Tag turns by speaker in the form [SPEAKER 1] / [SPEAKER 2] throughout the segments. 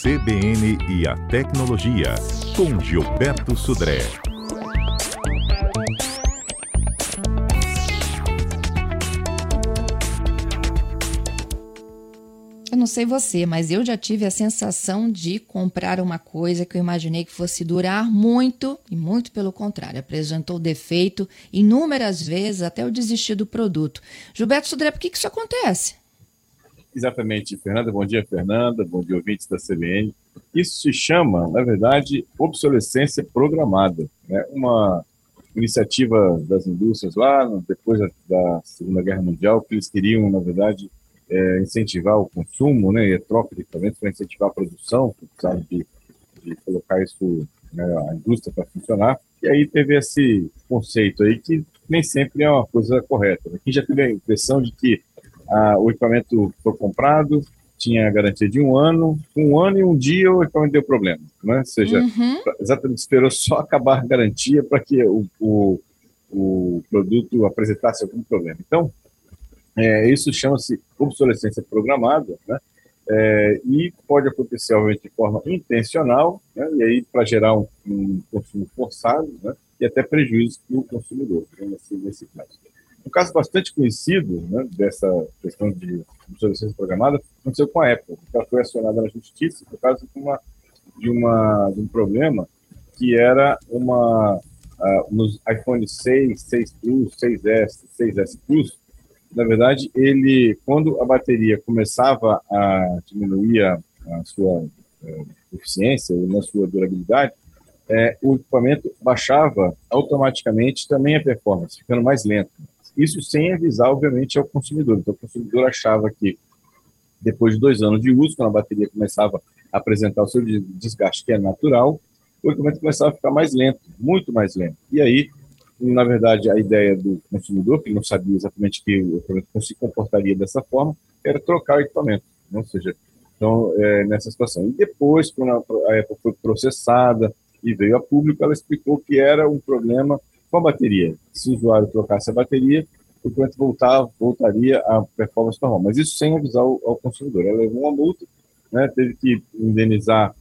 [SPEAKER 1] CBN e a Tecnologia, com Gilberto Sudré.
[SPEAKER 2] Eu não sei você, mas eu já tive a sensação de comprar uma coisa que eu imaginei que fosse durar muito e muito pelo contrário, apresentou defeito inúmeras vezes até eu desistir do produto. Gilberto Sudré, por que, que isso acontece?
[SPEAKER 3] Exatamente, Fernanda. Bom dia, Fernanda. Bom dia, ouvintes da CBN. Isso se chama, na verdade, obsolescência programada. Né? Uma iniciativa das indústrias lá, depois da Segunda Guerra Mundial, que eles queriam, na verdade, é, incentivar o consumo né, e a troca de equipamentos para incentivar a produção, precisavam de, de colocar isso, né, a indústria para funcionar. E aí teve esse conceito aí que nem sempre é uma coisa correta. Aqui já teve a impressão de que ah, o equipamento foi comprado, tinha garantia de um ano, um ano e um dia o equipamento deu problema, né? Ou seja, uhum. exatamente esperou só acabar a garantia para que o, o, o produto apresentasse algum problema. Então, é, isso chama-se obsolescência programada, né? É, e pode acontecer, obviamente, de forma intencional, né? e aí para gerar um, um, consumo forçado, né? e até prejuízo para o consumidor, né? nesse, nesse caso. Um caso bastante conhecido né, dessa questão de obsolescência programada aconteceu com a Apple, ela foi acionada na justiça por causa de, uma, de, uma, de um problema que era uma uh, nos iPhone 6, 6 Plus, 6S, 6S Plus, na verdade, ele, quando a bateria começava a diminuir a, sua uh, eficiência, na sua durabilidade, é, o equipamento baixava automaticamente também a performance, ficando mais lento. Isso sem avisar, obviamente, ao consumidor. Então, o consumidor achava que, depois de dois anos de uso, quando a bateria começava a apresentar o seu desgaste, que é natural, o equipamento começava a ficar mais lento, muito mais lento. E aí, na verdade, a ideia do consumidor, que não sabia exatamente que o equipamento se comportaria dessa forma, era trocar o equipamento. Né? Ou seja, então, é, nessa situação. E depois, quando a Apple foi processada e veio a público, ela explicou que era um problema com a bateria. Se o usuário trocasse a bateria, o cliente voltar, voltaria à performance normal. Mas isso sem avisar ao consumidor. Ela levou uma multa, né, teve que indenizar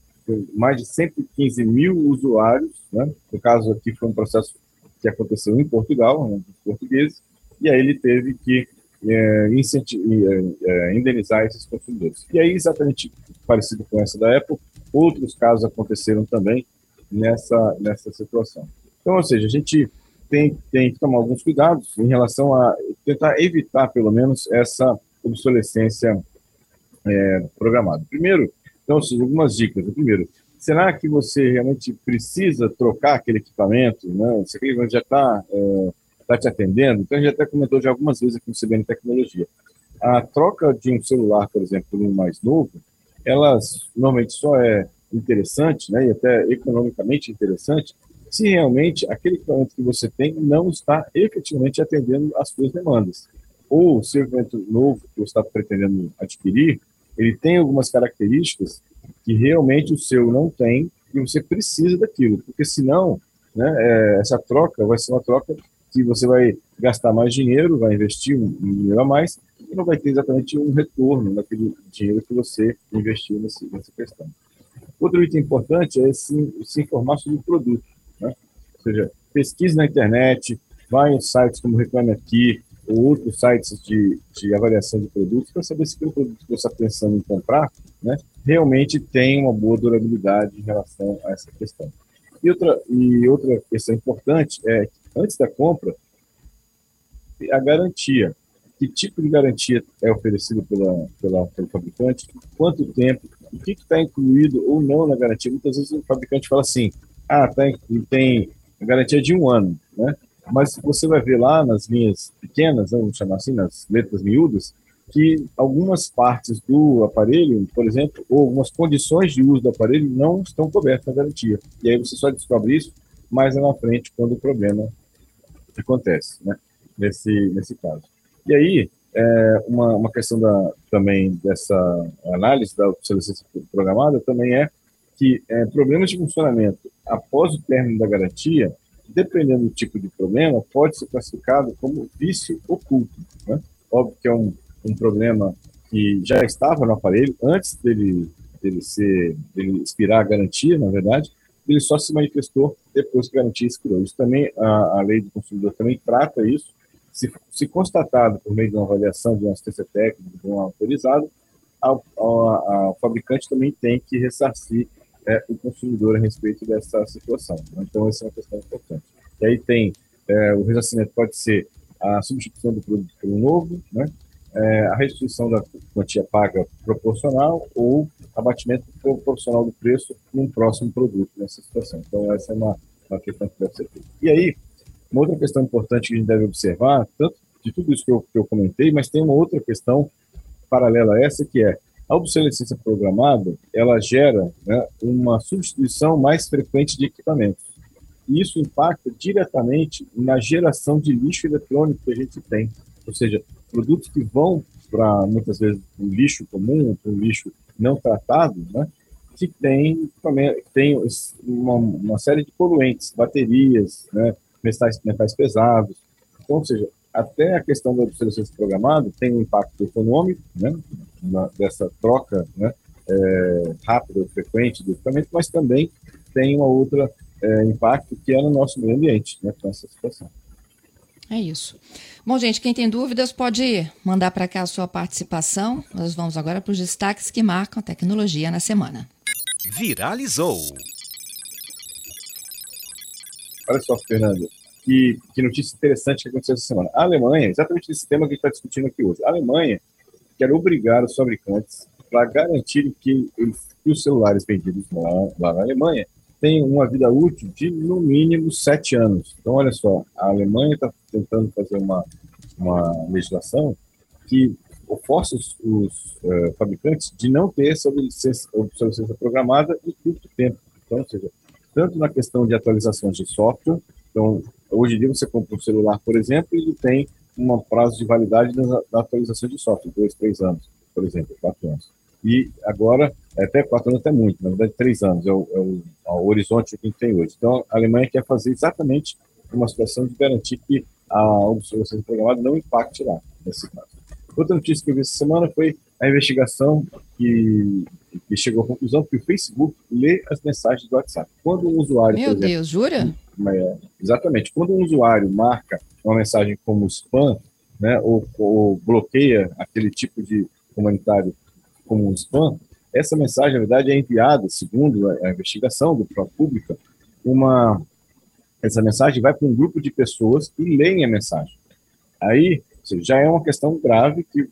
[SPEAKER 3] mais de 115 mil usuários. Né? No caso aqui foi um processo que aconteceu em Portugal, né, dos portugueses, e aí ele teve que é, é, é, indenizar esses consumidores. E aí, exatamente parecido com essa da Apple, outros casos aconteceram também nessa, nessa situação. Então, ou seja, a gente tem, tem que tomar alguns cuidados em relação a tentar evitar, pelo menos, essa obsolescência é, programada. Primeiro, então, algumas dicas. Primeiro, será que você realmente precisa trocar aquele equipamento? Né? Se aquele equipamento já está é, tá te atendendo? Então, a gente até comentou já algumas vezes aqui no CBN Tecnologia. A troca de um celular, por exemplo, por um mais novo, elas normalmente só é interessante, né, e até economicamente interessante, se realmente aquele equipamento que você tem não está efetivamente atendendo às suas demandas. Ou se o equipamento novo que você está pretendendo adquirir, ele tem algumas características que realmente o seu não tem e você precisa daquilo, porque senão né, é, essa troca vai ser uma troca que você vai gastar mais dinheiro, vai investir um dinheiro a mais e não vai ter exatamente um retorno daquele dinheiro que você investiu nessa questão. Outro item importante é se, se informar sobre o produto. Seja, pesquise na internet, vá em sites como Reclame Aqui, ou outros sites de, de avaliação de produtos, para saber se o produto que você está pensando em comprar né, realmente tem uma boa durabilidade em relação a essa questão. E outra, e outra questão importante é antes da compra, a garantia. Que tipo de garantia é oferecido pela, pela, pelo fabricante? Quanto tempo? O que está incluído ou não na garantia? Muitas vezes o fabricante fala assim: ah, tem, tem garantia de um ano, né? Mas você vai ver lá nas linhas pequenas, né, vamos chamar assim, nas letras miúdas, que algumas partes do aparelho, por exemplo, ou algumas condições de uso do aparelho não estão cobertas na garantia. E aí você só descobre isso mais lá na frente, quando o problema acontece, né? Nesse, nesse caso. E aí, é, uma, uma questão da, também dessa análise da obsolescência programada também é que é, problemas de funcionamento após o término da garantia, dependendo do tipo de problema, pode ser classificado como vício oculto. Né? Óbvio que é um, um problema que já estava no aparelho antes dele, dele ser, dele expirar a garantia, na verdade, ele só se manifestou depois que a garantia expirou. Isso também, a, a lei do consumidor também trata isso. Se, se constatado por meio de uma avaliação, de uma assistência técnica, de um autorizado, o fabricante também tem que ressarcir é, o consumidor a respeito dessa situação. Né? Então, essa é uma questão importante. E aí tem, é, o ressarcimento pode ser a substituição do produto por um novo, né? É, a restituição da quantia paga proporcional ou abatimento proporcional do preço num próximo produto nessa situação. Então, essa é uma, uma questão que deve ser feita. E aí, uma outra questão importante que a gente deve observar, tanto de tudo isso que eu, que eu comentei, mas tem uma outra questão paralela a essa, que é a obsolescência programada, ela gera né, uma substituição mais frequente de equipamentos. E isso impacta diretamente na geração de lixo eletrônico que a gente tem. Ou seja, produtos que vão para, muitas vezes, um lixo comum, um lixo não tratado, né, que tem, também, tem uma, uma série de poluentes, baterias, né, metais, metais pesados. Então, ou seja, até a questão da obsolescência programada tem um impacto econômico, né, na, dessa troca né, é, rápida e frequente do equipamento, mas também tem uma outra é, impacto que é no nosso meio ambiente, né, com essa situação.
[SPEAKER 2] É isso. Bom, gente, quem tem dúvidas pode mandar para cá a sua participação. Nós vamos agora para os destaques que marcam a tecnologia na semana.
[SPEAKER 1] Viralizou.
[SPEAKER 3] Olha só, Fernando, que, que notícia interessante que aconteceu essa semana. A Alemanha, exatamente esse tema que a gente está discutindo aqui hoje, a Alemanha quer obrigar os fabricantes para garantir que, que, os celulares vendidos lá, lá na Alemanha tenham uma vida útil de no mínimo sete anos. Então, olha só, a Alemanha está tentando fazer uma, uma legislação que força os, os uh, fabricantes de não ter essa obsolescência, programada em curto tempo. Então, seja, tanto na questão de atualizações de software, então, hoje em dia você compra um celular, por exemplo, e ele tem um prazo de validade da, da atualização de software, dois, três anos, por exemplo, quatro anos. E agora, é até quatro anos até muito, na verdade, três anos é o, é o, é o horizonte que a gente tem hoje. Então, a Alemanha quer fazer exatamente uma situação de garantir que a obsolescência programada não impacte lá, nesse caso. Outra notícia que eu vi essa semana foi a investigação que, que chegou à conclusão que o Facebook lê as mensagens do WhatsApp. Quando um usuário.
[SPEAKER 2] Meu exemplo, Deus, jura?
[SPEAKER 3] É, exatamente. Quando um usuário marca uma mensagem como spam, né, ou, ou bloqueia aquele tipo de comentário como um spam, essa mensagem, na verdade, é enviada, segundo a investigação do próprio público, uma essa mensagem vai para um grupo de pessoas e leem a mensagem. Aí seja, já é uma questão grave que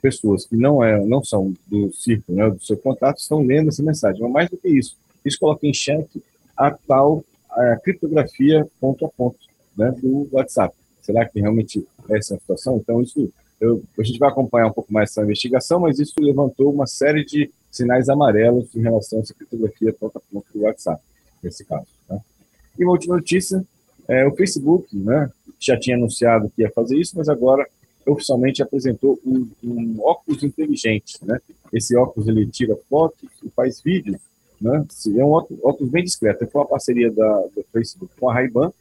[SPEAKER 3] pessoas que não é não são do círculo, né, do seu contato, estão lendo essa mensagem. Mas mais do que isso, isso coloca em xeque a tal a criptografia ponto a ponto né, do WhatsApp. Será que realmente é essa a situação? Então, isso eu, a gente vai acompanhar um pouco mais essa investigação, mas isso levantou uma série de sinais amarelos em relação a essa criptografia ponto a ponto do WhatsApp, nesse caso. Né? E uma última notícia, é, o Facebook né, já tinha anunciado que ia fazer isso, mas agora oficialmente apresentou um, um óculos inteligente. Né? Esse óculos ele tira fotos e faz vídeos né? É um óculos bem discreto. Foi uma parceria da, do Facebook com a Ray-Ban.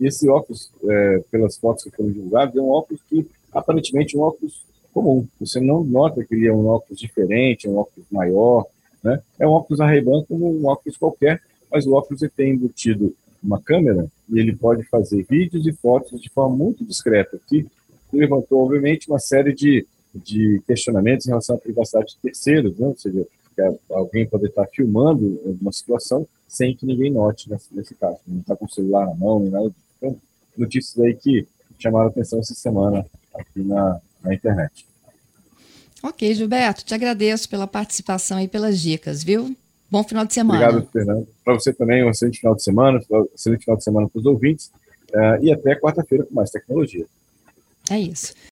[SPEAKER 3] E esse óculos, é, pelas fotos que foram divulgadas, é um óculos que aparentemente é um óculos comum. Você não nota que ele é um óculos diferente, um óculos maior. Né? É um óculos Ray-Ban como um óculos qualquer, mas o óculos ele tem embutido uma câmera e ele pode fazer vídeos e fotos de forma muito discreta, que levantou, obviamente, uma série de, de questionamentos em relação à privacidade de terceiros, né? ou seja, que alguém poder estar filmando uma situação sem que ninguém note nesse, nesse caso. Não está com o celular na mão, nem nada disso. Então, notícias aí que chamaram atenção essa semana aqui na, na internet.
[SPEAKER 2] Ok, Gilberto, te agradeço pela participação e pelas dicas, viu? Bom final de semana.
[SPEAKER 3] Obrigado, Fernando. Para você também, um excelente final de semana, um excelente final de semana para os ouvintes. Uh, e até quarta-feira com mais tecnologia.
[SPEAKER 2] É isso.